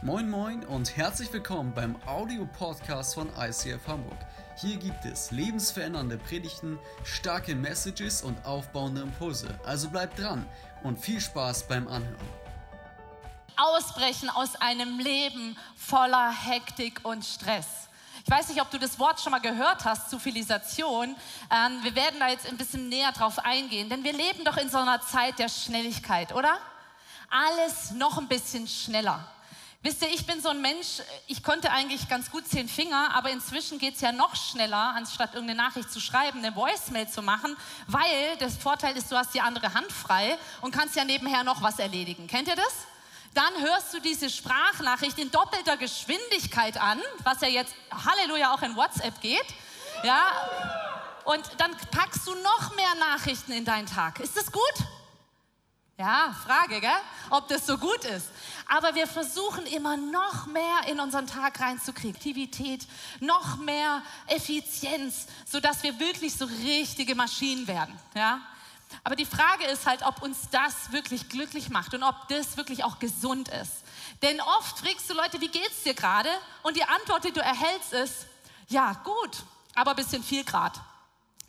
Moin Moin und herzlich willkommen beim Audio-Podcast von ICF Hamburg. Hier gibt es lebensverändernde Predigten, starke Messages und aufbauende Impulse. Also bleibt dran und viel Spaß beim Anhören. Ausbrechen aus einem Leben voller Hektik und Stress. Ich weiß nicht, ob du das Wort schon mal gehört hast, Zivilisation. Ähm, wir werden da jetzt ein bisschen näher drauf eingehen, denn wir leben doch in so einer Zeit der Schnelligkeit, oder? Alles noch ein bisschen schneller. Wisst ihr, ich bin so ein Mensch, ich konnte eigentlich ganz gut zehn Finger, aber inzwischen geht es ja noch schneller, anstatt irgendeine Nachricht zu schreiben, eine Voicemail zu machen, weil der Vorteil ist, du hast die andere Hand frei und kannst ja nebenher noch was erledigen. Kennt ihr das? Dann hörst du diese Sprachnachricht in doppelter Geschwindigkeit an, was ja jetzt, Halleluja, auch in WhatsApp geht. Ja, und dann packst du noch mehr Nachrichten in deinen Tag. Ist das gut? Ja, Frage, gell? ob das so gut ist. Aber wir versuchen immer noch mehr in unseren Tag reinzukriegen. Aktivität, noch mehr Effizienz, sodass wir wirklich so richtige Maschinen werden. Ja? Aber die Frage ist halt, ob uns das wirklich glücklich macht und ob das wirklich auch gesund ist. Denn oft fragst du Leute, wie geht's dir gerade? Und die Antwort, die du erhältst, ist, ja, gut, aber ein bisschen viel Grad.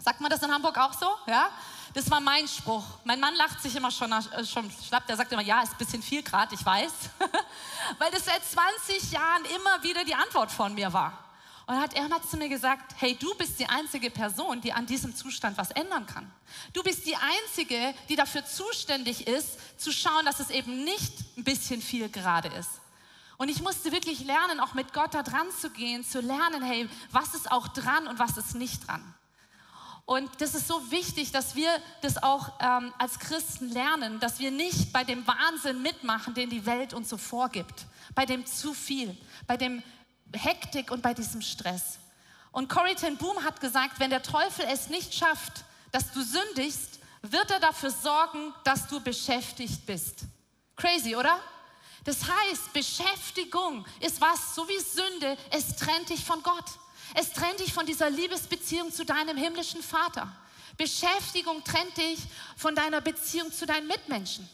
Sagt man das in Hamburg auch so? Ja? Das war mein Spruch. Mein Mann lacht sich immer schon, äh, schon schlapp. Der sagt immer, ja, ist ein bisschen viel Grad, ich weiß. Weil das seit 20 Jahren immer wieder die Antwort von mir war. Und hat, er hat zu mir gesagt, hey, du bist die einzige Person, die an diesem Zustand was ändern kann. Du bist die einzige, die dafür zuständig ist, zu schauen, dass es eben nicht ein bisschen viel gerade ist. Und ich musste wirklich lernen, auch mit Gott da dran zu gehen, zu lernen, hey, was ist auch dran und was ist nicht dran. Und das ist so wichtig, dass wir das auch ähm, als Christen lernen, dass wir nicht bei dem Wahnsinn mitmachen, den die Welt uns so vorgibt, bei dem zu viel, bei dem Hektik und bei diesem Stress. Und Corrie ten Boom hat gesagt, wenn der Teufel es nicht schafft, dass du sündigst, wird er dafür sorgen, dass du beschäftigt bist. Crazy, oder? Das heißt, Beschäftigung ist was, so wie Sünde, es trennt dich von Gott. Es trennt dich von dieser Liebesbeziehung zu deinem himmlischen Vater. Beschäftigung trennt dich von deiner Beziehung zu deinen Mitmenschen.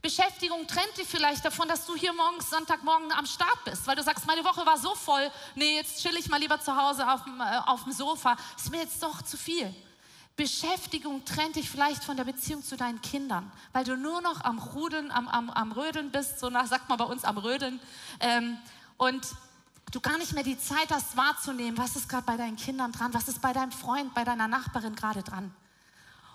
Beschäftigung trennt dich vielleicht davon, dass du hier morgens, Sonntagmorgen am Start bist, weil du sagst, meine Woche war so voll, nee, jetzt chill ich mal lieber zu Hause auf dem, äh, auf dem Sofa, ist mir jetzt doch zu viel. Beschäftigung trennt dich vielleicht von der Beziehung zu deinen Kindern, weil du nur noch am Rudeln, am, am, am Rödeln bist, so nach, sagt man bei uns am Rödeln. Ähm, und du gar nicht mehr die Zeit hast wahrzunehmen, was ist gerade bei deinen Kindern dran, was ist bei deinem Freund, bei deiner Nachbarin gerade dran.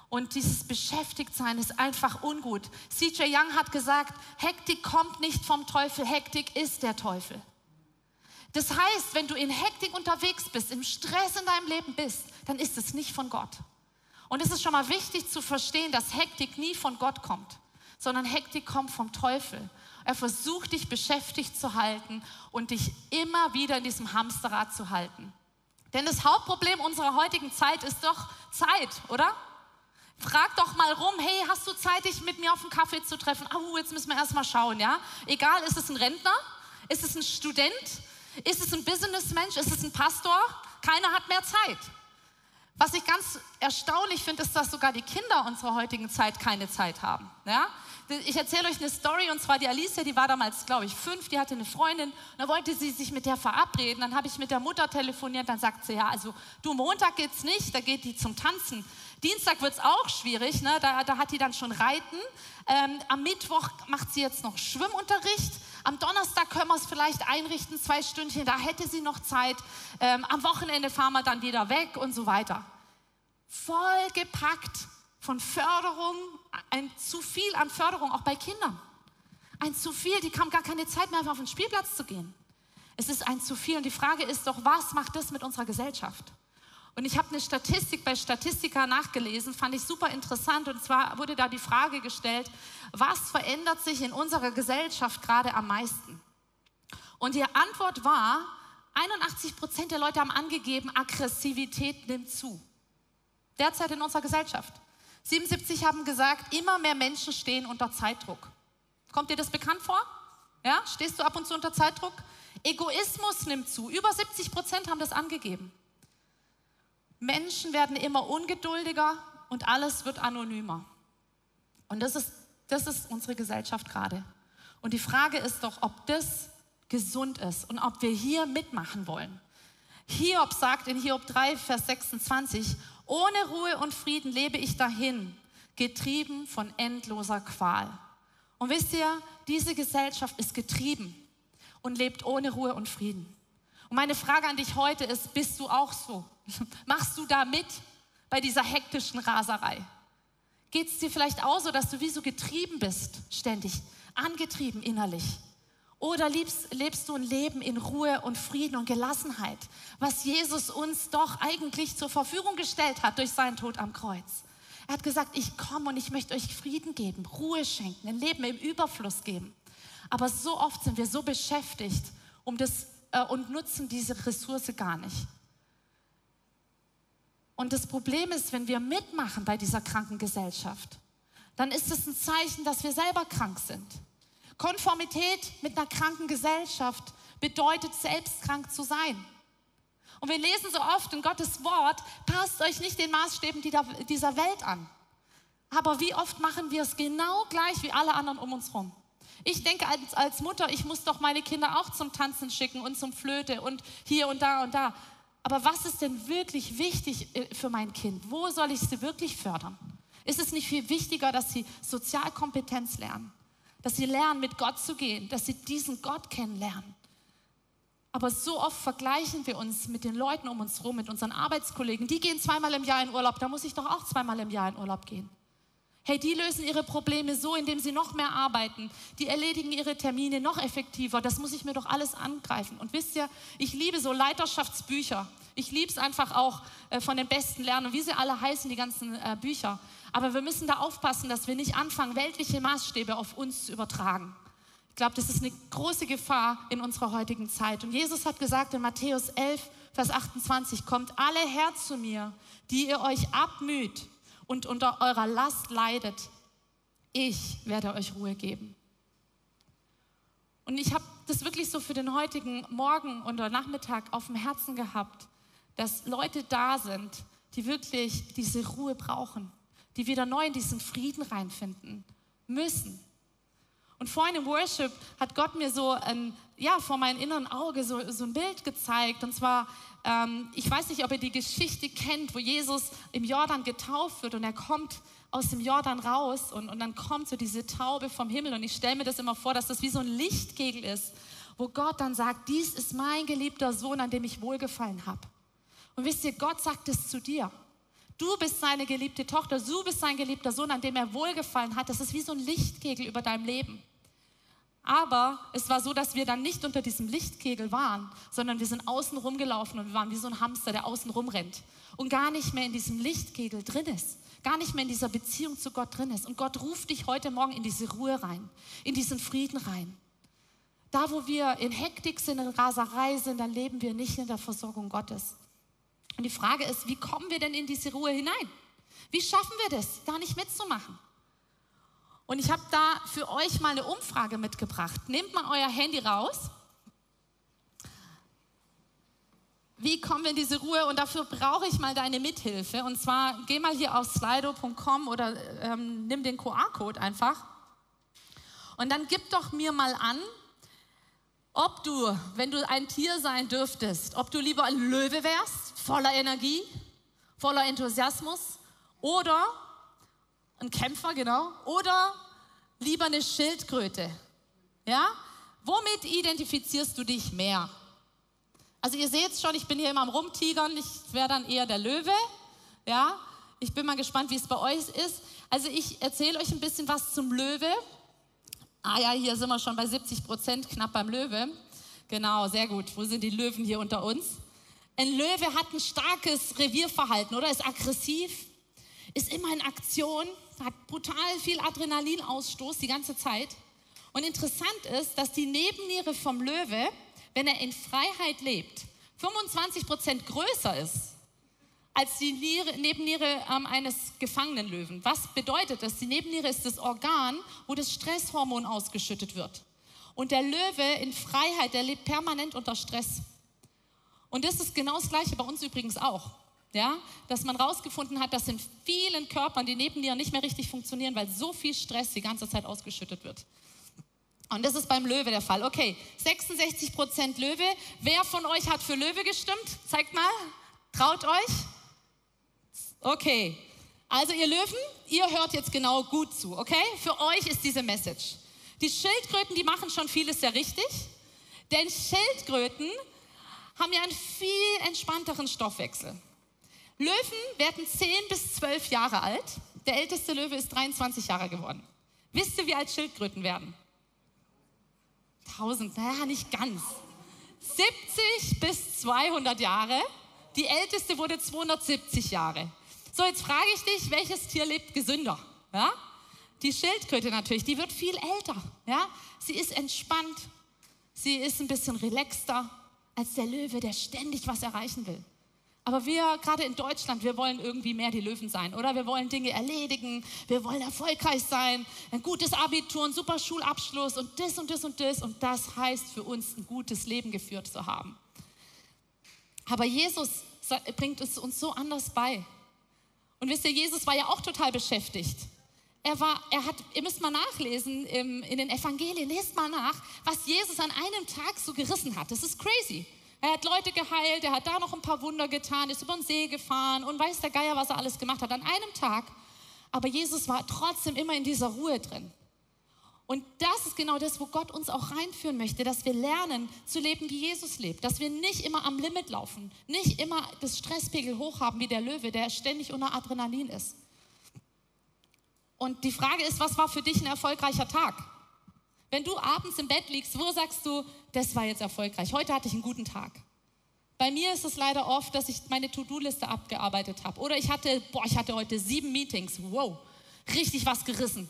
Und dieses Beschäftigtsein ist einfach ungut. CJ Young hat gesagt, Hektik kommt nicht vom Teufel, Hektik ist der Teufel. Das heißt, wenn du in Hektik unterwegs bist, im Stress in deinem Leben bist, dann ist es nicht von Gott. Und es ist schon mal wichtig zu verstehen, dass Hektik nie von Gott kommt, sondern Hektik kommt vom Teufel. Er versucht dich beschäftigt zu halten und dich immer wieder in diesem Hamsterrad zu halten. Denn das Hauptproblem unserer heutigen Zeit ist doch Zeit, oder? Frag doch mal rum, hey, hast du Zeit, dich mit mir auf einen Kaffee zu treffen? Oh, jetzt müssen wir erst mal schauen, ja? Egal, ist es ein Rentner? Ist es ein Student? Ist es ein Businessmensch? Ist es ein Pastor? Keiner hat mehr Zeit. Was ich ganz erstaunlich finde, ist, dass sogar die Kinder unserer heutigen Zeit keine Zeit haben. Ja? Ich erzähle euch eine Story und zwar die Alicia, die war damals, glaube ich, fünf, die hatte eine Freundin und da wollte sie sich mit der verabreden. Dann habe ich mit der Mutter telefoniert, dann sagt sie, ja, also du, Montag geht's nicht, da geht die zum Tanzen. Dienstag wird es auch schwierig, ne? da, da hat die dann schon Reiten. Ähm, am Mittwoch macht sie jetzt noch Schwimmunterricht. Am Donnerstag können wir es vielleicht einrichten, zwei Stündchen, da hätte sie noch Zeit. Ähm, am Wochenende fahren wir dann wieder weg und so weiter. Voll gepackt von Förderung, ein zu viel an Förderung, auch bei Kindern. Ein zu viel, die haben gar keine Zeit mehr, einfach auf den Spielplatz zu gehen. Es ist ein zu viel und die Frage ist doch, was macht das mit unserer Gesellschaft? Und ich habe eine Statistik bei Statistika nachgelesen, fand ich super interessant. Und zwar wurde da die Frage gestellt, was verändert sich in unserer Gesellschaft gerade am meisten? Und die Antwort war, 81 Prozent der Leute haben angegeben, Aggressivität nimmt zu. Derzeit in unserer Gesellschaft. 77 haben gesagt, immer mehr Menschen stehen unter Zeitdruck. Kommt dir das bekannt vor? Ja, stehst du ab und zu unter Zeitdruck? Egoismus nimmt zu. Über 70 Prozent haben das angegeben. Menschen werden immer ungeduldiger und alles wird anonymer. Und das ist, das ist unsere Gesellschaft gerade. Und die Frage ist doch, ob das gesund ist und ob wir hier mitmachen wollen. Hiob sagt in Hiob 3, Vers 26, ohne Ruhe und Frieden lebe ich dahin, getrieben von endloser Qual. Und wisst ihr, diese Gesellschaft ist getrieben und lebt ohne Ruhe und Frieden. Und meine Frage an dich heute ist, bist du auch so? Machst du da mit bei dieser hektischen Raserei? Geht es dir vielleicht auch so, dass du wie so getrieben bist, ständig, angetrieben innerlich? Oder lebst, lebst du ein Leben in Ruhe und Frieden und Gelassenheit, was Jesus uns doch eigentlich zur Verfügung gestellt hat durch seinen Tod am Kreuz? Er hat gesagt, ich komme und ich möchte euch Frieden geben, Ruhe schenken, ein Leben im Überfluss geben. Aber so oft sind wir so beschäftigt um das, äh, und nutzen diese Ressource gar nicht. Und das Problem ist, wenn wir mitmachen bei dieser kranken Gesellschaft, dann ist es ein Zeichen, dass wir selber krank sind. Konformität mit einer kranken Gesellschaft bedeutet, selbst krank zu sein. Und wir lesen so oft in Gottes Wort, passt euch nicht den Maßstäben dieser Welt an. Aber wie oft machen wir es genau gleich wie alle anderen um uns herum? Ich denke als, als Mutter, ich muss doch meine Kinder auch zum Tanzen schicken und zum Flöte und hier und da und da. Aber was ist denn wirklich wichtig äh, für mein Kind? Wo soll ich sie wirklich fördern? Ist es nicht viel wichtiger, dass sie Sozialkompetenz lernen? Dass sie lernen, mit Gott zu gehen, dass sie diesen Gott kennenlernen? Aber so oft vergleichen wir uns mit den Leuten um uns herum, mit unseren Arbeitskollegen. Die gehen zweimal im Jahr in Urlaub, da muss ich doch auch zweimal im Jahr in Urlaub gehen. Hey, die lösen ihre Probleme so, indem sie noch mehr arbeiten. Die erledigen ihre Termine noch effektiver. Das muss ich mir doch alles angreifen. Und wisst ihr, ich liebe so Leiterschaftsbücher. Ich liebe es einfach auch äh, von den Besten lernen, wie sie alle heißen, die ganzen äh, Bücher. Aber wir müssen da aufpassen, dass wir nicht anfangen, weltliche Maßstäbe auf uns zu übertragen. Ich glaube, das ist eine große Gefahr in unserer heutigen Zeit. Und Jesus hat gesagt in Matthäus 11, Vers 28, kommt alle her zu mir, die ihr euch abmüht und unter eurer Last leidet. Ich werde euch Ruhe geben. Und ich habe das wirklich so für den heutigen Morgen oder Nachmittag auf dem Herzen gehabt, dass Leute da sind, die wirklich diese Ruhe brauchen, die wieder neu in diesen Frieden reinfinden müssen. Und vorhin im Worship hat Gott mir so ein, ja, vor meinem inneren Auge so, so ein Bild gezeigt. Und zwar, ähm, ich weiß nicht, ob ihr die Geschichte kennt, wo Jesus im Jordan getauft wird und er kommt aus dem Jordan raus und, und dann kommt so diese Taube vom Himmel. Und ich stelle mir das immer vor, dass das wie so ein Lichtkegel ist, wo Gott dann sagt, dies ist mein geliebter Sohn, an dem ich wohlgefallen habe. Und wisst ihr, Gott sagt es zu dir. Du bist seine geliebte Tochter, du bist sein geliebter Sohn, an dem er wohlgefallen hat. Das ist wie so ein Lichtkegel über deinem Leben. Aber es war so, dass wir dann nicht unter diesem Lichtkegel waren, sondern wir sind außen rumgelaufen und wir waren wie so ein Hamster, der außen rumrennt und gar nicht mehr in diesem Lichtkegel drin ist, gar nicht mehr in dieser Beziehung zu Gott drin ist. Und Gott ruft dich heute Morgen in diese Ruhe rein, in diesen Frieden rein. Da, wo wir in Hektik sind, in Raserei sind, dann leben wir nicht in der Versorgung Gottes. Und die Frage ist, wie kommen wir denn in diese Ruhe hinein? Wie schaffen wir das, da nicht mitzumachen? Und ich habe da für euch mal eine Umfrage mitgebracht. Nehmt mal euer Handy raus. Wie kommen wir in diese Ruhe? Und dafür brauche ich mal deine Mithilfe. Und zwar geh mal hier auf slido.com oder ähm, nimm den QR-Code einfach. Und dann gib doch mir mal an, ob du, wenn du ein Tier sein dürftest, ob du lieber ein Löwe wärst, voller Energie, voller Enthusiasmus, oder ein Kämpfer, genau. Oder lieber eine Schildkröte. Ja? Womit identifizierst du dich mehr? Also ihr seht schon, ich bin hier immer am Rumtigern, ich wäre dann eher der Löwe. Ja? Ich bin mal gespannt, wie es bei euch ist. Also ich erzähle euch ein bisschen was zum Löwe. Ah ja, hier sind wir schon bei 70 Prozent, knapp beim Löwe. Genau, sehr gut. Wo sind die Löwen hier unter uns? Ein Löwe hat ein starkes Revierverhalten, oder? Ist aggressiv, ist immer in Aktion, hat brutal viel Adrenalinausstoß die ganze Zeit. Und interessant ist, dass die Nebenniere vom Löwe, wenn er in Freiheit lebt, 25 Prozent größer ist als die Niere, Nebenniere ähm, eines gefangenen Löwen. Was bedeutet das? Die Nebenniere ist das Organ, wo das Stresshormon ausgeschüttet wird. Und der Löwe in Freiheit, der lebt permanent unter Stress. Und das ist genau das Gleiche bei uns übrigens auch ja, dass man herausgefunden hat, dass in vielen Körpern die Nebennieren nicht mehr richtig funktionieren, weil so viel Stress die ganze Zeit ausgeschüttet wird. Und das ist beim Löwe der Fall. Okay, 66 Prozent Löwe. Wer von euch hat für Löwe gestimmt? Zeigt mal. Traut euch? Okay. Also ihr Löwen, ihr hört jetzt genau gut zu, okay? Für euch ist diese Message. Die Schildkröten, die machen schon vieles sehr richtig, denn Schildkröten haben ja einen viel entspannteren Stoffwechsel. Löwen werden 10 bis 12 Jahre alt. Der älteste Löwe ist 23 Jahre geworden. Wisst ihr, wie alt Schildkröten werden? 1000, naja, nicht ganz. 70 bis 200 Jahre. Die älteste wurde 270 Jahre. So, jetzt frage ich dich, welches Tier lebt gesünder? Ja? Die Schildkröte natürlich, die wird viel älter. Ja? Sie ist entspannt, sie ist ein bisschen relaxter als der Löwe, der ständig was erreichen will. Aber wir, gerade in Deutschland, wir wollen irgendwie mehr die Löwen sein, oder? Wir wollen Dinge erledigen, wir wollen erfolgreich sein, ein gutes Abitur, ein super Schulabschluss und das und das und das. Und das heißt für uns, ein gutes Leben geführt zu haben. Aber Jesus bringt es uns so anders bei. Und wisst ihr, Jesus war ja auch total beschäftigt. Er war, er hat, ihr müsst mal nachlesen im, in den Evangelien, lest mal nach, was Jesus an einem Tag so gerissen hat. Das ist crazy. Er hat Leute geheilt, er hat da noch ein paar Wunder getan, ist über den See gefahren und weiß der Geier, was er alles gemacht hat an einem Tag. Aber Jesus war trotzdem immer in dieser Ruhe drin. Und das ist genau das, wo Gott uns auch reinführen möchte, dass wir lernen zu leben, wie Jesus lebt, dass wir nicht immer am Limit laufen, nicht immer das Stresspegel hochhaben wie der Löwe, der ständig unter Adrenalin ist. Und die Frage ist, was war für dich ein erfolgreicher Tag? Wenn du abends im Bett liegst, wo sagst du, das war jetzt erfolgreich, heute hatte ich einen guten Tag? Bei mir ist es leider oft, dass ich meine To-Do-Liste abgearbeitet habe. Oder ich hatte, boah, ich hatte heute sieben Meetings. Wow, richtig was gerissen.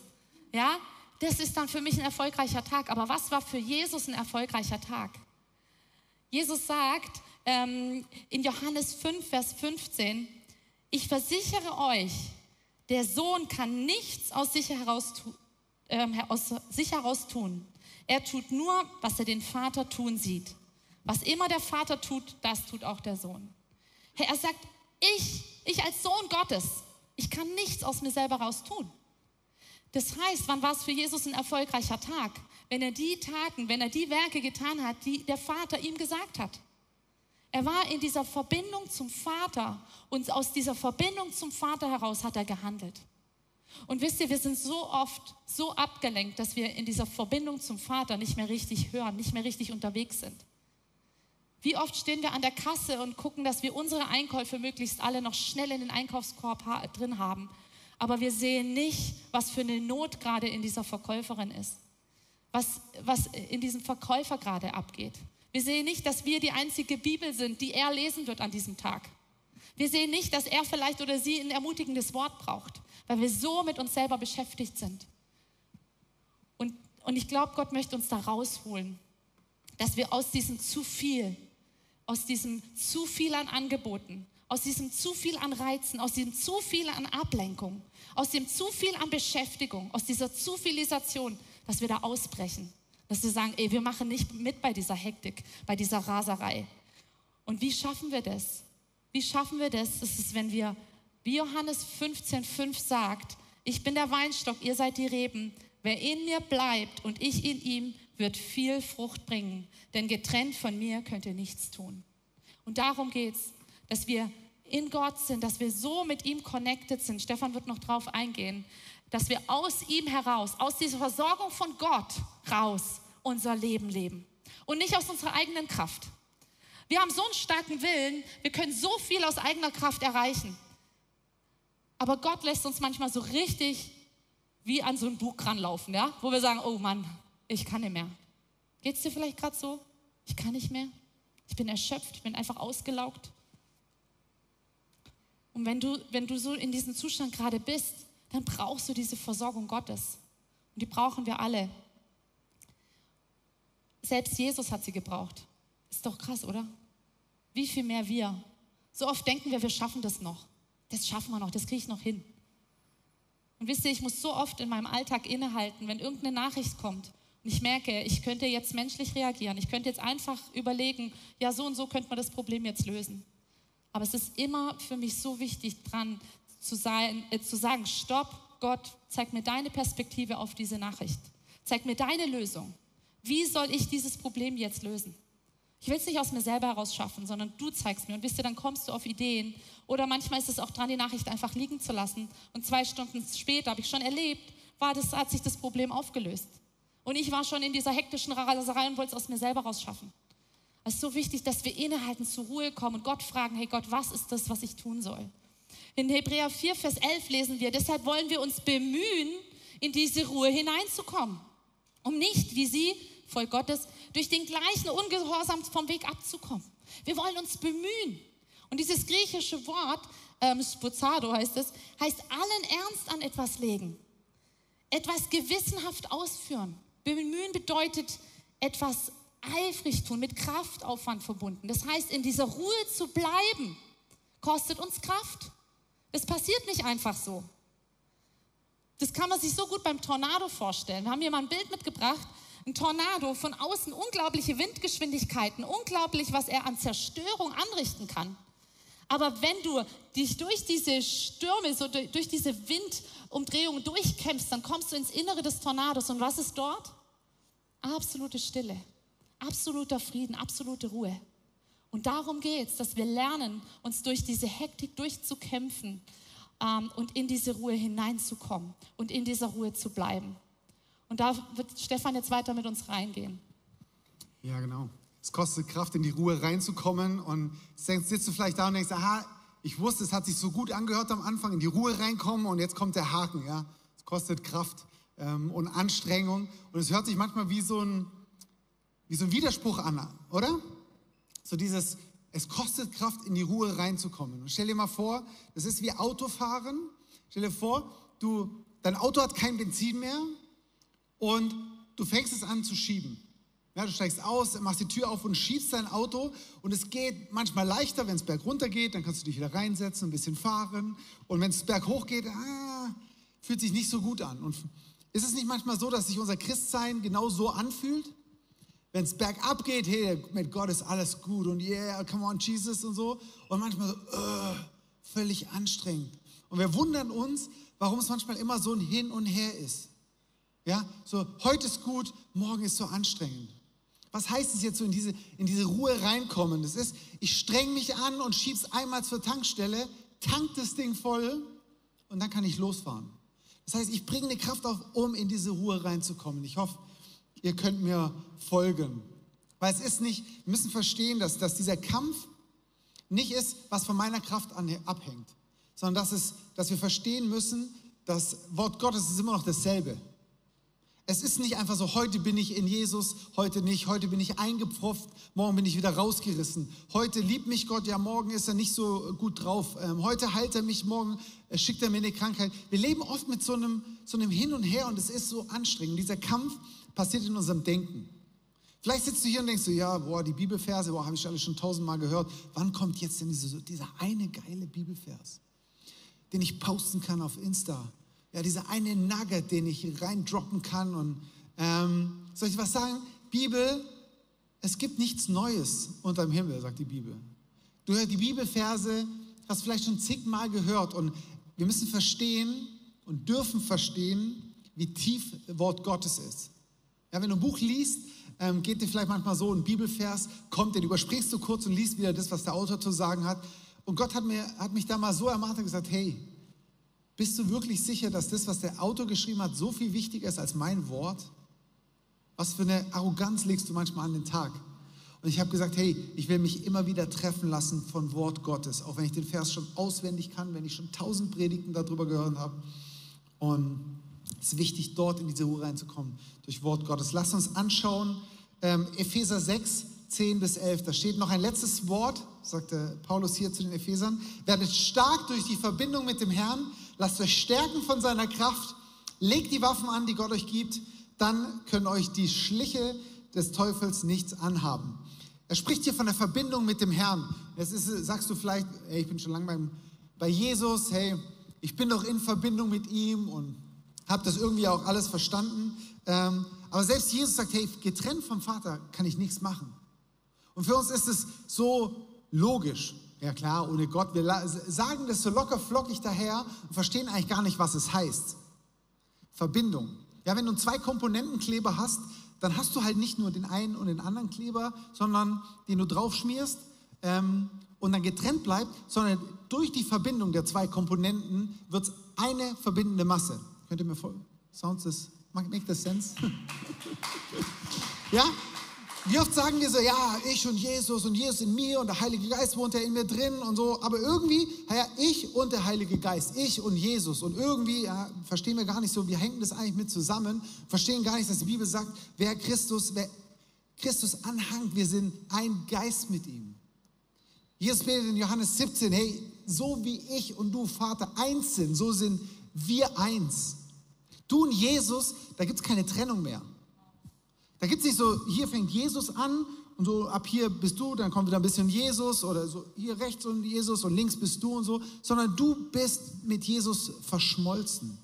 Ja, das ist dann für mich ein erfolgreicher Tag. Aber was war für Jesus ein erfolgreicher Tag? Jesus sagt ähm, in Johannes 5, Vers 15, ich versichere euch, der Sohn kann nichts aus sich heraus, äh, aus sich heraus tun. Er tut nur, was er den Vater tun sieht. Was immer der Vater tut, das tut auch der Sohn. Er sagt, ich, ich als Sohn Gottes, ich kann nichts aus mir selber raus tun. Das heißt, wann war es für Jesus ein erfolgreicher Tag? Wenn er die Taten, wenn er die Werke getan hat, die der Vater ihm gesagt hat. Er war in dieser Verbindung zum Vater und aus dieser Verbindung zum Vater heraus hat er gehandelt. Und wisst ihr, wir sind so oft so abgelenkt, dass wir in dieser Verbindung zum Vater nicht mehr richtig hören, nicht mehr richtig unterwegs sind. Wie oft stehen wir an der Kasse und gucken, dass wir unsere Einkäufe möglichst alle noch schnell in den Einkaufskorb drin haben aber wir sehen nicht, was für eine Not gerade in dieser Verkäuferin ist, was, was in diesem Verkäufer gerade abgeht. Wir sehen nicht, dass wir die einzige Bibel sind, die er lesen wird an diesem Tag. Wir sehen nicht, dass er vielleicht oder sie ein ermutigendes Wort braucht, weil wir so mit uns selber beschäftigt sind. Und, und ich glaube, Gott möchte uns da rausholen, dass wir aus diesem zu viel, aus diesem zu viel an Angeboten, aus diesem zu viel an Reizen, aus diesem zu viel an Ablenkung, aus dem zu viel an Beschäftigung, aus dieser Zufilisation, dass wir da ausbrechen. Dass wir sagen, ey, wir machen nicht mit bei dieser Hektik, bei dieser Raserei. Und wie schaffen wir das? Wie schaffen wir das? Das ist, wenn wir, wie Johannes 15,5 sagt, ich bin der Weinstock, ihr seid die Reben. Wer in mir bleibt und ich in ihm, wird viel Frucht bringen. Denn getrennt von mir könnt ihr nichts tun. Und darum geht es, dass wir in Gott sind, dass wir so mit ihm connected sind. Stefan wird noch drauf eingehen, dass wir aus ihm heraus, aus dieser Versorgung von Gott raus unser Leben leben und nicht aus unserer eigenen Kraft. Wir haben so einen starken Willen, wir können so viel aus eigener Kraft erreichen. Aber Gott lässt uns manchmal so richtig wie an so ein Bug ranlaufen, ja? wo wir sagen, oh Mann, ich kann nicht mehr. Geht es dir vielleicht gerade so? Ich kann nicht mehr. Ich bin erschöpft, ich bin einfach ausgelaugt. Und wenn du, wenn du so in diesem Zustand gerade bist, dann brauchst du diese Versorgung Gottes. Und die brauchen wir alle. Selbst Jesus hat sie gebraucht. Ist doch krass, oder? Wie viel mehr wir. So oft denken wir, wir schaffen das noch. Das schaffen wir noch, das kriege ich noch hin. Und wisst ihr, ich muss so oft in meinem Alltag innehalten, wenn irgendeine Nachricht kommt und ich merke, ich könnte jetzt menschlich reagieren. Ich könnte jetzt einfach überlegen, ja, so und so könnte man das Problem jetzt lösen. Aber es ist immer für mich so wichtig dran zu, sein, äh, zu sagen, stopp, Gott, zeig mir deine Perspektive auf diese Nachricht. Zeig mir deine Lösung. Wie soll ich dieses Problem jetzt lösen? Ich will es nicht aus mir selber heraus schaffen, sondern du zeigst mir. Und wisst ihr, dann kommst du auf Ideen. Oder manchmal ist es auch dran, die Nachricht einfach liegen zu lassen. Und zwei Stunden später, habe ich schon erlebt, war das, hat sich das Problem aufgelöst. Und ich war schon in dieser hektischen Raserei und wollte es aus mir selber rausschaffen. Es ist so wichtig, dass wir innehalten, zur Ruhe kommen und Gott fragen, hey Gott, was ist das, was ich tun soll? In Hebräer 4, Vers 11 lesen wir, deshalb wollen wir uns bemühen, in diese Ruhe hineinzukommen, um nicht, wie sie, Volk Gottes, durch den gleichen Ungehorsam vom Weg abzukommen. Wir wollen uns bemühen. Und dieses griechische Wort, ähm, spozado heißt es, heißt allen Ernst an etwas legen, etwas gewissenhaft ausführen. Bemühen bedeutet etwas eifrig tun, mit Kraftaufwand verbunden. Das heißt, in dieser Ruhe zu bleiben, kostet uns Kraft. Es passiert nicht einfach so. Das kann man sich so gut beim Tornado vorstellen. Wir haben hier mal ein Bild mitgebracht. Ein Tornado, von außen unglaubliche Windgeschwindigkeiten, unglaublich, was er an Zerstörung anrichten kann. Aber wenn du dich durch diese Stürme, so durch diese Windumdrehung durchkämpfst, dann kommst du ins Innere des Tornados. Und was ist dort? Absolute Stille, absoluter Frieden, absolute Ruhe. Und darum geht es, dass wir lernen, uns durch diese Hektik durchzukämpfen ähm, und in diese Ruhe hineinzukommen und in dieser Ruhe zu bleiben. Und da wird Stefan jetzt weiter mit uns reingehen. Ja, genau. Es kostet Kraft, in die Ruhe reinzukommen. Und jetzt sitzt du vielleicht da und denkst, aha, ich wusste, es hat sich so gut angehört am Anfang, in die Ruhe reinkommen und jetzt kommt der Haken. Ja, es kostet Kraft ähm, und Anstrengung. Und es hört sich manchmal wie so ein, wie so ein Widerspruch an, oder? So dieses, es kostet Kraft, in die Ruhe reinzukommen. Und stell dir mal vor, das ist wie Autofahren. Stell dir vor, du, dein Auto hat kein Benzin mehr und du fängst es an zu schieben. Ja, du steigst aus, machst die Tür auf und schiebst dein Auto und es geht manchmal leichter, wenn es bergunter geht, dann kannst du dich wieder reinsetzen, ein bisschen fahren und wenn es berghoch geht, ah, fühlt sich nicht so gut an. Und ist es nicht manchmal so, dass sich unser Christsein genau so anfühlt? Wenn es bergab geht, hey, mit Gott ist alles gut und yeah, come on, Jesus und so. Und manchmal so, uh, völlig anstrengend. Und wir wundern uns, warum es manchmal immer so ein Hin und Her ist. Ja, so heute ist gut, morgen ist so anstrengend. Was heißt es jetzt so in diese, in diese Ruhe reinkommen? Das ist, ich streng mich an und schieb's einmal zur Tankstelle, tank das Ding voll und dann kann ich losfahren. Das heißt, ich bringe eine Kraft auf, um in diese Ruhe reinzukommen. Ich hoffe, ihr könnt mir folgen. Weil es ist nicht, wir müssen verstehen, dass, dass dieser Kampf nicht ist, was von meiner Kraft abhängt, sondern dass, es, dass wir verstehen müssen, das Wort Gottes ist immer noch dasselbe. Es ist nicht einfach so, heute bin ich in Jesus, heute nicht, heute bin ich eingepfropft, morgen bin ich wieder rausgerissen. Heute liebt mich Gott, ja, morgen ist er nicht so gut drauf. Ähm, heute heilt er mich, morgen äh, schickt er mir eine Krankheit. Wir leben oft mit so einem, so einem Hin und Her und es ist so anstrengend. Dieser Kampf passiert in unserem Denken. Vielleicht sitzt du hier und denkst du, ja, boah, die Bibelverse, boah, habe ich alles schon tausendmal gehört. Wann kommt jetzt denn diese, dieser eine geile Bibelvers, den ich posten kann auf Insta? Ja, dieser eine Nugget, den ich reindroppen kann. Und ähm, soll ich was sagen? Bibel, es gibt nichts Neues unterm Himmel, sagt die Bibel. Du hörst die Bibelverse, hast vielleicht schon zigmal gehört und wir müssen verstehen und dürfen verstehen, wie tief Wort Gottes ist. Ja, wenn du ein Buch liest, ähm, geht dir vielleicht manchmal so ein Bibelvers, kommt, den übersprichst du kurz und liest wieder das, was der Autor zu sagen hat. Und Gott hat, mir, hat mich da mal so ermahnt und gesagt, hey, bist du wirklich sicher, dass das, was der Autor geschrieben hat, so viel wichtiger ist als mein Wort? Was für eine Arroganz legst du manchmal an den Tag? Und ich habe gesagt, hey, ich will mich immer wieder treffen lassen von Wort Gottes, auch wenn ich den Vers schon auswendig kann, wenn ich schon tausend Predigten darüber gehört habe. Und es ist wichtig, dort in diese Ruhe reinzukommen, durch Wort Gottes. Lass uns anschauen, ähm, Epheser 6, 10 bis 11. Da steht noch ein letztes Wort, sagte Paulus hier zu den Ephesern. Werdet stark durch die Verbindung mit dem Herrn, lasst euch stärken von seiner Kraft, legt die Waffen an, die Gott euch gibt, dann können euch die Schliche des Teufels nichts anhaben. Er spricht hier von der Verbindung mit dem Herrn. Jetzt ist, sagst du vielleicht, hey, ich bin schon lange beim, bei Jesus, hey, ich bin doch in Verbindung mit ihm und habe das irgendwie auch alles verstanden. Ähm, aber selbst Jesus sagt, hey, getrennt vom Vater kann ich nichts machen. Und für uns ist es so logisch. Ja klar, ohne Gott. Wir sagen das so locker flockig daher und verstehen eigentlich gar nicht, was es heißt. Verbindung. Ja, wenn du einen zwei Komponentenkleber hast, dann hast du halt nicht nur den einen und den anderen Kleber, sondern den du drauf schmierst ähm, und dann getrennt bleibt, sondern durch die Verbindung der zwei Komponenten wird es eine verbindende Masse. Könnt ihr mir folgen? Sounds this, make this sense? ja? Wie oft sagen wir so, ja, ich und Jesus und Jesus in mir und der Heilige Geist wohnt ja in mir drin und so, aber irgendwie, ja, ich und der Heilige Geist, ich und Jesus und irgendwie ja, verstehen wir gar nicht so, wie hängen das eigentlich mit zusammen, verstehen gar nicht, dass die Bibel sagt, wer Christus, wer Christus anhangt, wir sind ein Geist mit ihm. Jesus betet in Johannes 17, hey, so wie ich und du, Vater, eins sind, so sind wir eins. Du und Jesus, da gibt es keine Trennung mehr. Da gibt es nicht so, hier fängt Jesus an und so ab hier bist du, dann kommt wieder ein bisschen Jesus oder so hier rechts und Jesus und links bist du und so, sondern du bist mit Jesus verschmolzen.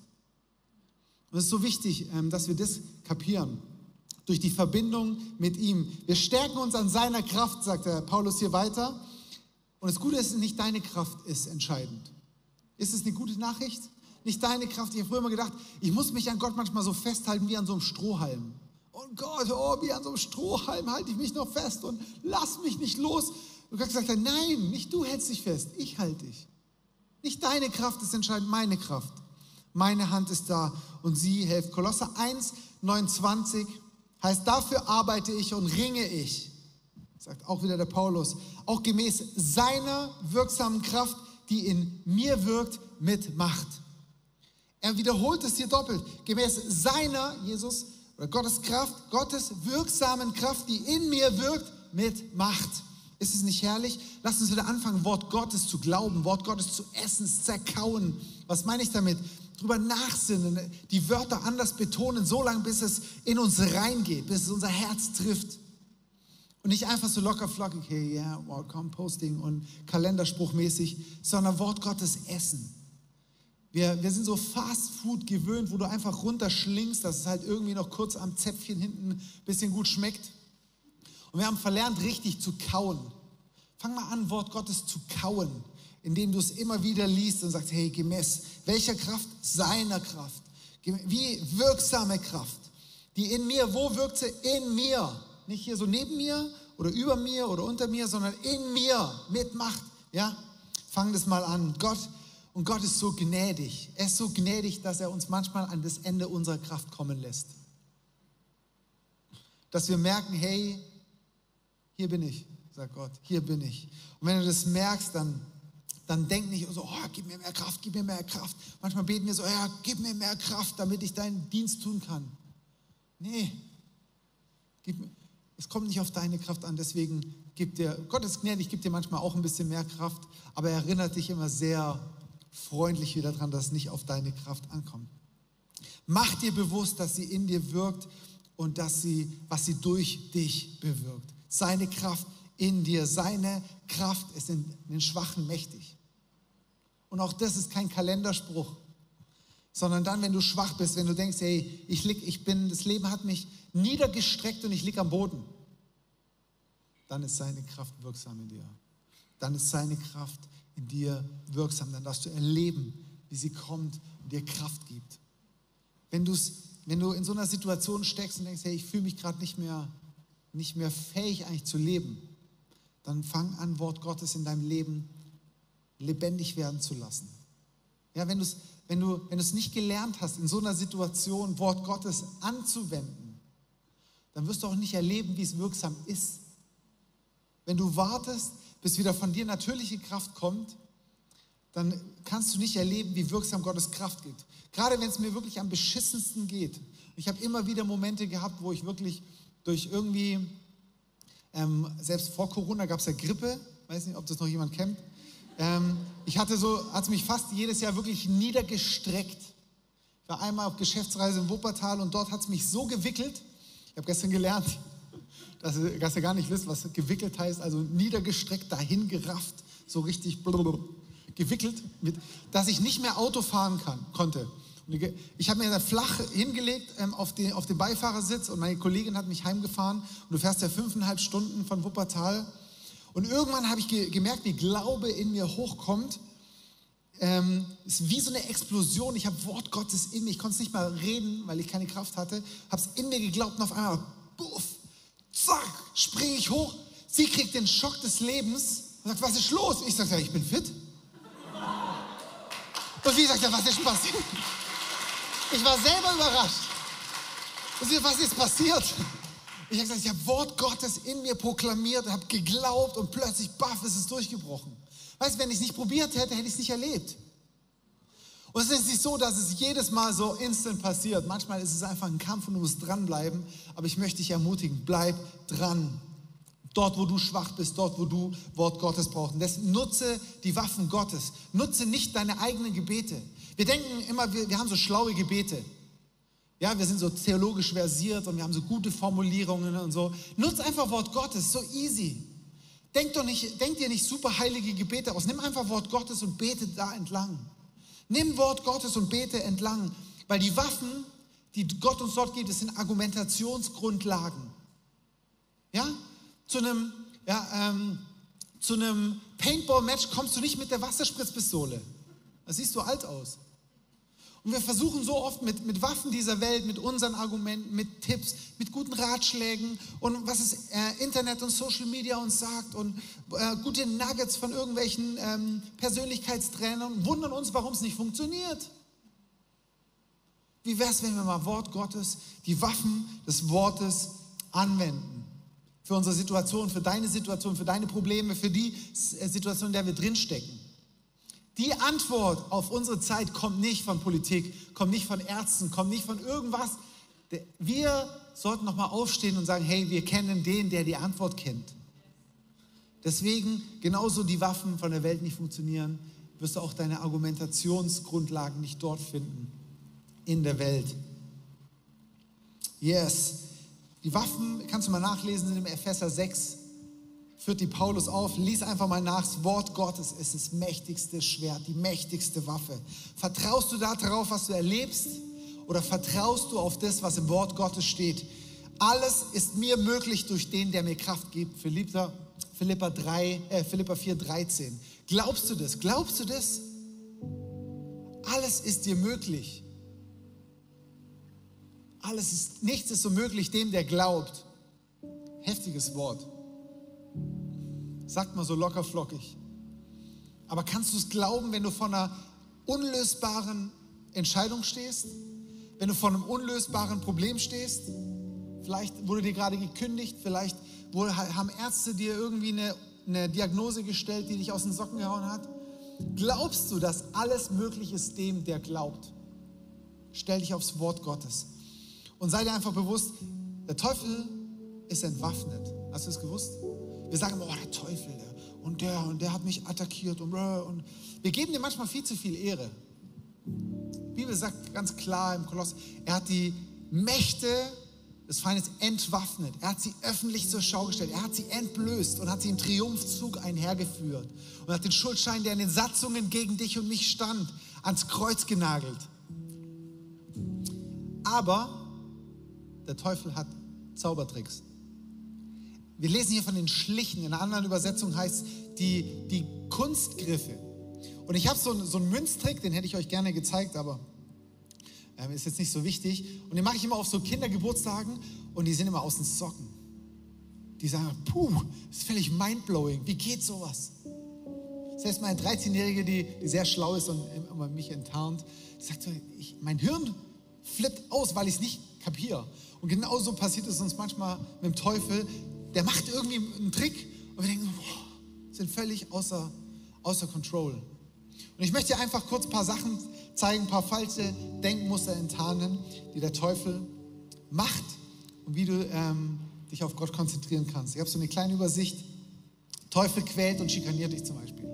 Und es ist so wichtig, ähm, dass wir das kapieren. Durch die Verbindung mit ihm. Wir stärken uns an seiner Kraft, sagt der Paulus hier weiter. Und das Gute ist, nicht deine Kraft ist entscheidend. Ist es eine gute Nachricht? Nicht deine Kraft. Ich habe früher immer gedacht, ich muss mich an Gott manchmal so festhalten wie an so einem Strohhalm. Und Gott, oh, wie an so einem Strohhalm halte ich mich noch fest und lass mich nicht los. Und Gott sagt, nein, nicht du hältst dich fest, ich halte dich. Nicht deine Kraft ist entscheidend, meine Kraft. Meine Hand ist da und sie hilft. Kolosser 1, 29 heißt, dafür arbeite ich und ringe ich. Sagt auch wieder der Paulus. Auch gemäß seiner wirksamen Kraft, die in mir wirkt, mit Macht. Er wiederholt es hier doppelt. Gemäß seiner, Jesus, oder Gottes Kraft, Gottes wirksamen Kraft, die in mir wirkt, mit Macht. Ist es nicht herrlich? Lass uns wieder anfangen, Wort Gottes zu glauben, Wort Gottes zu essen, zerkauen. Was meine ich damit? Drüber nachsinnen, die Wörter anders betonen, so lange, bis es in uns reingeht, bis es unser Herz trifft. Und nicht einfach so locker flockig, hey, yeah, well, Composting und Kalenderspruchmäßig, sondern Wort Gottes essen. Wir, wir sind so Fast Food gewöhnt, wo du einfach runterschlingst, dass es halt irgendwie noch kurz am Zäpfchen hinten ein bisschen gut schmeckt. Und wir haben verlernt, richtig zu kauen. Fang mal an, Wort Gottes zu kauen, indem du es immer wieder liest und sagst, hey, gemäß welcher Kraft? Seiner Kraft. Wie wirksame Kraft, die in mir, wo wirkt sie? In mir. Nicht hier so neben mir oder über mir oder unter mir, sondern in mir mit Macht. Ja? Fang das mal an. Gott, und Gott ist so gnädig. Er ist so gnädig, dass er uns manchmal an das Ende unserer Kraft kommen lässt. Dass wir merken, hey, hier bin ich, sagt Gott, hier bin ich. Und wenn du das merkst, dann, dann denk nicht so, oh, gib mir mehr Kraft, gib mir mehr Kraft. Manchmal beten wir so, ja, gib mir mehr Kraft, damit ich deinen Dienst tun kann. Nee, gib, es kommt nicht auf deine Kraft an, deswegen gibt dir, Gott ist gnädig, gibt dir manchmal auch ein bisschen mehr Kraft, aber er erinnert dich immer sehr freundlich wieder daran, dass es nicht auf deine Kraft ankommt. Mach dir bewusst, dass sie in dir wirkt und dass sie, was sie durch dich bewirkt. Seine Kraft in dir, seine Kraft ist in den Schwachen mächtig. Und auch das ist kein Kalenderspruch, sondern dann, wenn du schwach bist, wenn du denkst, hey, ich, lieg, ich bin, das Leben hat mich niedergestreckt und ich liege am Boden, dann ist seine Kraft wirksam in dir. Dann ist seine Kraft in dir wirksam. Dann darfst du erleben, wie sie kommt und dir Kraft gibt. Wenn, du's, wenn du in so einer Situation steckst und denkst, hey, ich fühle mich gerade nicht mehr, nicht mehr fähig eigentlich zu leben, dann fang an, Wort Gottes in deinem Leben lebendig werden zu lassen. Ja, wenn, du's, wenn du es nicht gelernt hast, in so einer Situation Wort Gottes anzuwenden, dann wirst du auch nicht erleben, wie es wirksam ist. Wenn du wartest, bis wieder von dir natürliche Kraft kommt, dann kannst du nicht erleben, wie wirksam Gottes Kraft geht. Gerade wenn es mir wirklich am beschissensten geht. Ich habe immer wieder Momente gehabt, wo ich wirklich durch irgendwie, ähm, selbst vor Corona gab es ja Grippe, weiß nicht, ob das noch jemand kennt. Ähm, ich hatte so, hat mich fast jedes Jahr wirklich niedergestreckt. Ich war einmal auf Geschäftsreise in Wuppertal und dort hat es mich so gewickelt. Ich habe gestern gelernt, dass ihr, dass ihr gar nicht wisst, was gewickelt heißt, also niedergestreckt, dahin gerafft, so richtig gewickelt, mit, dass ich nicht mehr Auto fahren kann, konnte. Ich habe mir da flach hingelegt ähm, auf, den, auf den Beifahrersitz und meine Kollegin hat mich heimgefahren und du fährst ja fünfeinhalb Stunden von Wuppertal. Und irgendwann habe ich ge gemerkt, wie Glaube in mir hochkommt. Ähm, ist wie so eine Explosion. Ich habe Wort Gottes in mir. Ich konnte es nicht mal reden, weil ich keine Kraft hatte. Habe es in mir geglaubt und auf einmal buff, zack, springe ich hoch. Sie kriegt den Schock des Lebens und sagt, was ist los? Ich sage, ja, ich bin fit. Und sie sagt, ja, was ist passiert? Ich war selber überrascht. Und sie, was ist passiert? Ich habe gesagt, ich habe Wort Gottes in mir proklamiert, habe geglaubt und plötzlich, baff, ist es durchgebrochen. Weißt du, wenn ich es nicht probiert hätte, hätte ich es nicht erlebt. Und es ist nicht so, dass es jedes Mal so instant passiert. Manchmal ist es einfach ein Kampf und du musst dranbleiben. Aber ich möchte dich ermutigen, bleib dran. Dort, wo du schwach bist, dort, wo du Wort Gottes brauchst. Und deswegen nutze die Waffen Gottes. Nutze nicht deine eigenen Gebete. Wir denken immer, wir, wir haben so schlaue Gebete. Ja, wir sind so theologisch versiert und wir haben so gute Formulierungen und so. Nutz einfach Wort Gottes, so easy. Denk doch nicht, denk dir nicht super heilige Gebete aus. Nimm einfach Wort Gottes und bete da entlang. Nimm Wort Gottes und bete entlang, weil die Waffen, die Gott uns dort gibt, das sind Argumentationsgrundlagen. Ja, zu einem, ja, ähm, einem Paintball-Match kommst du nicht mit der Wasserspritzpistole. Da siehst du alt aus. Und wir versuchen so oft mit, mit Waffen dieser Welt, mit unseren Argumenten, mit Tipps, mit guten Ratschlägen und was das äh, Internet und Social Media uns sagt und äh, gute Nuggets von irgendwelchen ähm, Persönlichkeitstrainern, wundern uns, warum es nicht funktioniert. Wie wäre es, wenn wir mal Wort Gottes, die Waffen des Wortes anwenden? Für unsere Situation, für deine Situation, für deine Probleme, für die äh, Situation, in der wir drinstecken. Die Antwort auf unsere Zeit kommt nicht von Politik, kommt nicht von Ärzten, kommt nicht von irgendwas. Wir sollten nochmal aufstehen und sagen, hey, wir kennen den, der die Antwort kennt. Deswegen, genauso die Waffen von der Welt nicht funktionieren, wirst du auch deine Argumentationsgrundlagen nicht dort finden, in der Welt. Yes. Die Waffen, kannst du mal nachlesen, sind im Epheser 6, führt die Paulus auf, lies einfach mal nach, das Wort Gottes ist das mächtigste Schwert, die mächtigste Waffe. Vertraust du darauf, was du erlebst, oder vertraust du auf das, was im Wort Gottes steht? Alles ist mir möglich durch den, der mir Kraft gibt. Philippa, Philippa, 3, äh, Philippa 4, 13. Glaubst du das? Glaubst du das? Alles ist dir möglich. Alles ist, nichts ist so möglich dem, der glaubt. Heftiges Wort. Sagt mal so locker flockig. Aber kannst du es glauben, wenn du vor einer unlösbaren Entscheidung stehst? Wenn du vor einem unlösbaren Problem stehst? Vielleicht wurde dir gerade gekündigt, vielleicht haben Ärzte dir irgendwie eine, eine Diagnose gestellt, die dich aus den Socken gehauen hat. Glaubst du, dass alles möglich ist dem, der glaubt? Stell dich aufs Wort Gottes. Und sei dir einfach bewusst, der Teufel ist entwaffnet. Hast du es gewusst? Wir sagen immer, oh, der Teufel, der, und der, und der hat mich attackiert. Und, und wir geben dem manchmal viel zu viel Ehre. Die Bibel sagt ganz klar im Koloss, er hat die Mächte des Feindes entwaffnet. Er hat sie öffentlich zur Schau gestellt. Er hat sie entblößt und hat sie im Triumphzug einhergeführt. Und hat den Schuldschein, der in den Satzungen gegen dich und mich stand, ans Kreuz genagelt. Aber der Teufel hat Zaubertricks. Wir lesen hier von den Schlichen. In einer anderen Übersetzung heißt die, die Kunstgriffe. Und ich habe so, so einen Münztrick, den hätte ich euch gerne gezeigt, aber äh, ist jetzt nicht so wichtig. Und den mache ich immer auf so Kindergeburtstagen und die sind immer aus den Socken. Die sagen, puh, das ist völlig mindblowing. Wie geht sowas? Selbst meine 13-Jährige, die, die, sehr schlau ist und immer mich enttarnt, sagt so, ich, mein Hirn flippt aus, weil ich es nicht kapiere. Und genauso passiert es uns manchmal mit dem Teufel der macht irgendwie einen Trick und wir denken, boah, sind völlig außer, außer Control. Und ich möchte dir einfach kurz ein paar Sachen zeigen, ein paar falsche Denkmuster enttarnen, die der Teufel macht und wie du ähm, dich auf Gott konzentrieren kannst. Ich habe so eine kleine Übersicht. Teufel quält und schikaniert dich zum Beispiel.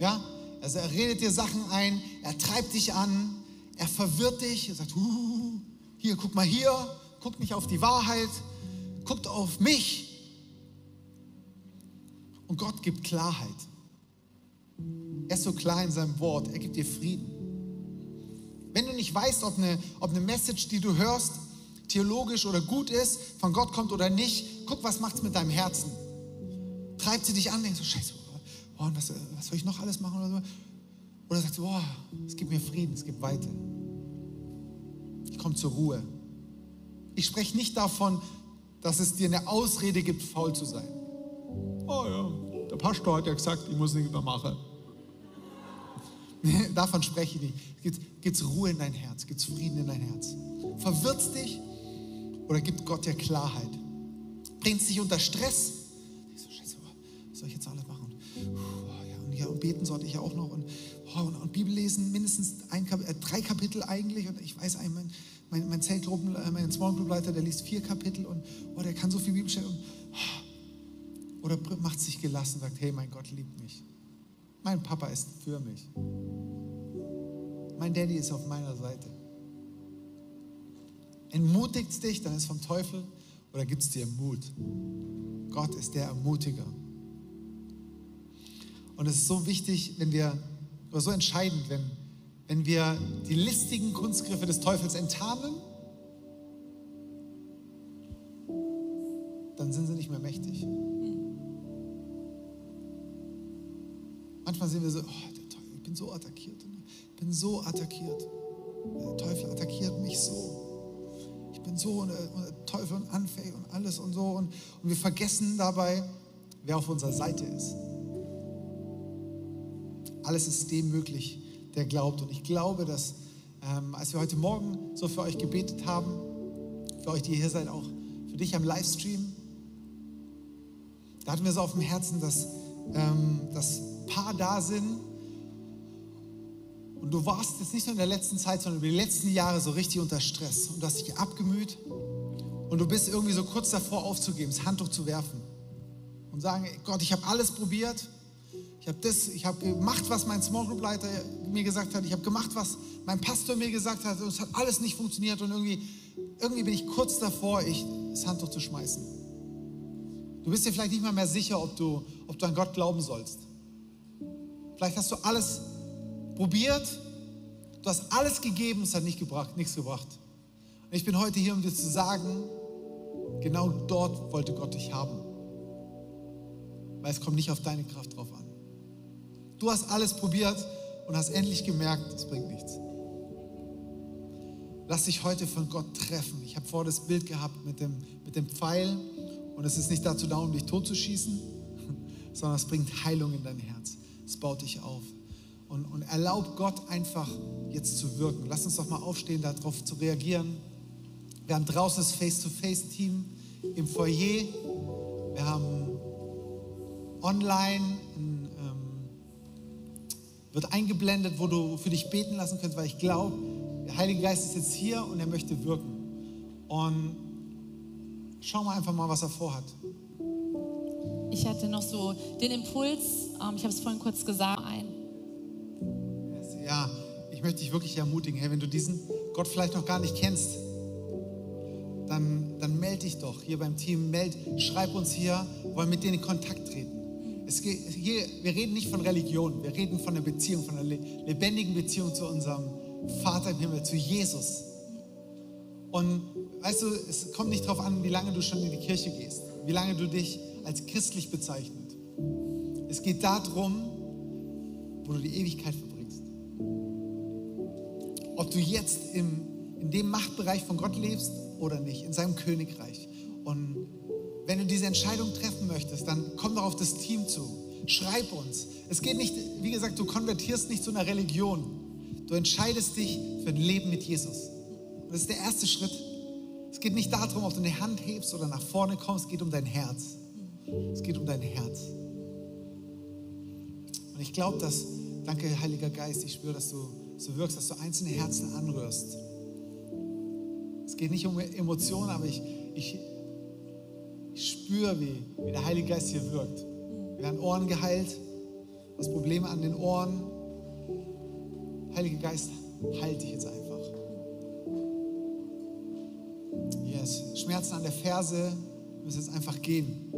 Ja, also er redet dir Sachen ein, er treibt dich an, er verwirrt dich, er sagt, uh, hier, guck mal hier, guck nicht auf die Wahrheit, guckt auf mich, und Gott gibt Klarheit. Er ist so klar in seinem Wort. Er gibt dir Frieden. Wenn du nicht weißt, ob eine, ob eine Message, die du hörst, theologisch oder gut ist, von Gott kommt oder nicht, guck, was macht es mit deinem Herzen. Treibt sie dich an, denkst du, scheiße, boah, was, was soll ich noch alles machen oder so? Oder sagst du, boah, es gibt mir Frieden, es gibt Weite. Ich komme zur Ruhe. Ich spreche nicht davon, dass es dir eine Ausrede gibt, faul zu sein. Oh ja, der Pastor hat ja gesagt, ich muss nicht mehr machen. Davon spreche ich nicht. Gibt es Ruhe in dein Herz? Gibt es Frieden in dein Herz? Verwirrt dich oder gibt Gott dir Klarheit? Bringt dich unter Stress? So, Scheiße, was soll ich jetzt alles machen? Oh, ja, und, ja, und beten sollte ich auch noch. Und, oh, und, und Bibel lesen, mindestens ein, äh, drei Kapitel eigentlich. Und ich weiß, mein, mein, mein Zellgruppen, äh, mein Small Group Leiter, der liest vier Kapitel und oh, der kann so viel Bibel stellen. Und, oder macht sich gelassen und sagt, hey, mein Gott liebt mich. Mein Papa ist für mich. Mein Daddy ist auf meiner Seite. Entmutigt dich, dann ist vom Teufel oder gibt es dir Mut? Gott ist der Ermutiger. Und es ist so wichtig, wenn wir, oder so entscheidend, wenn, wenn wir die listigen Kunstgriffe des Teufels enttarnen, dann sind sie nicht mehr mächtig. Manchmal sehen wir so, oh, ich bin so attackiert, ich bin so attackiert. Der Teufel attackiert mich so ich bin so und, und Teufel und anfällig und alles und so. Und, und wir vergessen dabei, wer auf unserer Seite ist. Alles ist dem möglich, der glaubt. Und ich glaube, dass ähm, als wir heute Morgen so für euch gebetet haben, für euch, die hier seid, auch für dich am Livestream, da hatten wir so auf dem Herzen, dass, ähm, dass Paar da sind, und du warst jetzt nicht nur in der letzten Zeit, sondern über die letzten Jahre so richtig unter Stress. Und du hast dich abgemüht. Und du bist irgendwie so kurz davor aufzugeben, das Handtuch zu werfen. Und sagen, Gott, ich habe alles probiert, ich habe das, ich habe gemacht, was mein Small Group Leiter mir gesagt hat, ich habe gemacht, was mein Pastor mir gesagt hat. Und es hat alles nicht funktioniert. Und irgendwie, irgendwie bin ich kurz davor, ich, das Handtuch zu schmeißen. Du bist dir vielleicht nicht mal mehr sicher, ob du, ob du an Gott glauben sollst. Vielleicht hast du alles probiert, du hast alles gegeben, es hat nicht gebracht, nichts gebracht. Und ich bin heute hier, um dir zu sagen, genau dort wollte Gott dich haben. Weil es kommt nicht auf deine Kraft drauf an. Du hast alles probiert und hast endlich gemerkt, es bringt nichts. Lass dich heute von Gott treffen. Ich habe vor das Bild gehabt mit dem, mit dem Pfeil und es ist nicht dazu da, um dich totzuschießen, sondern es bringt Heilung in dein Herz. Es baut dich auf und, und erlaub Gott einfach jetzt zu wirken. Lass uns doch mal aufstehen, darauf zu reagieren. Wir haben draußen das Face-to-Face-Team im Foyer. Wir haben online, ein, ähm, wird eingeblendet, wo du für dich beten lassen kannst, weil ich glaube, der Heilige Geist ist jetzt hier und er möchte wirken. Und schau mal einfach mal, was er vorhat. Ich hatte noch so den Impuls, ähm, ich habe es vorhin kurz gesagt, ein ja, ich möchte dich wirklich ermutigen, hey, wenn du diesen Gott vielleicht noch gar nicht kennst, dann, dann melde dich doch hier beim Team, meld, schreib uns hier, wollen mit dir in Kontakt treten. Es geht, hier, wir reden nicht von Religion, wir reden von einer Beziehung, von einer lebendigen Beziehung zu unserem Vater im Himmel, zu Jesus. Und weißt du, es kommt nicht darauf an, wie lange du schon in die Kirche gehst, wie lange du dich als christlich bezeichnet. Es geht darum, wo du die Ewigkeit verbringst ob du jetzt im, in dem Machtbereich von Gott lebst oder nicht, in seinem Königreich. Und wenn du diese Entscheidung treffen möchtest, dann komm doch auf das Team zu. Schreib uns. Es geht nicht, wie gesagt, du konvertierst nicht zu einer Religion. Du entscheidest dich für ein Leben mit Jesus. Das ist der erste Schritt. Es geht nicht darum, ob du eine Hand hebst oder nach vorne kommst, es geht um dein Herz. Es geht um dein Herz. Und ich glaube, dass, danke Heiliger Geist, ich spüre, dass du so wirkst, dass du einzelne Herzen anrührst. Es geht nicht um Emotionen, aber ich, ich, ich spüre, wie, wie der Heilige Geist hier wirkt. Wir werden Ohren geheilt, das Probleme an den Ohren. Heiliger Geist, halt dich jetzt einfach. Yes. Schmerzen an der Ferse müssen jetzt einfach gehen.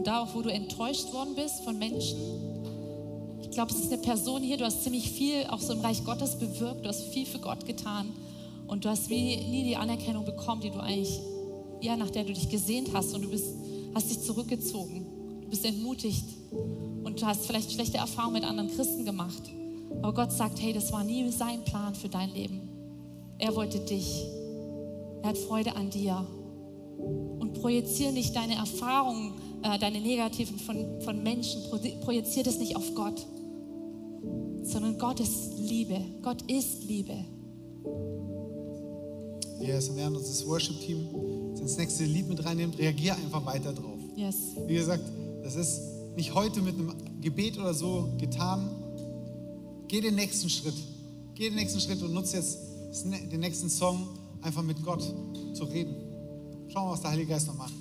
und da auch, wo du enttäuscht worden bist von Menschen. Ich glaube, es ist eine Person hier, du hast ziemlich viel auch so im Reich Gottes bewirkt, du hast viel für Gott getan und du hast wie, nie die Anerkennung bekommen, die du eigentlich, ja, nach der du dich gesehnt hast und du bist, hast dich zurückgezogen, du bist entmutigt und du hast vielleicht schlechte Erfahrungen mit anderen Christen gemacht. Aber Gott sagt, hey, das war nie sein Plan für dein Leben. Er wollte dich. Er hat Freude an dir. Und projiziere nicht deine Erfahrungen, äh, deine negativen von, von Menschen, projiziere das nicht auf Gott, sondern Gott ist Liebe. Gott ist Liebe. Yes, und während uns das Worship-Team ins nächste Lied mit reinnimmt, reagier einfach weiter drauf. Yes. Wie gesagt, das ist nicht heute mit einem Gebet oder so getan. Geh den nächsten Schritt. Geh den nächsten Schritt und nutze jetzt den nächsten Song, einfach mit Gott zu reden. Schauen wir, was der Heilige Geist noch macht.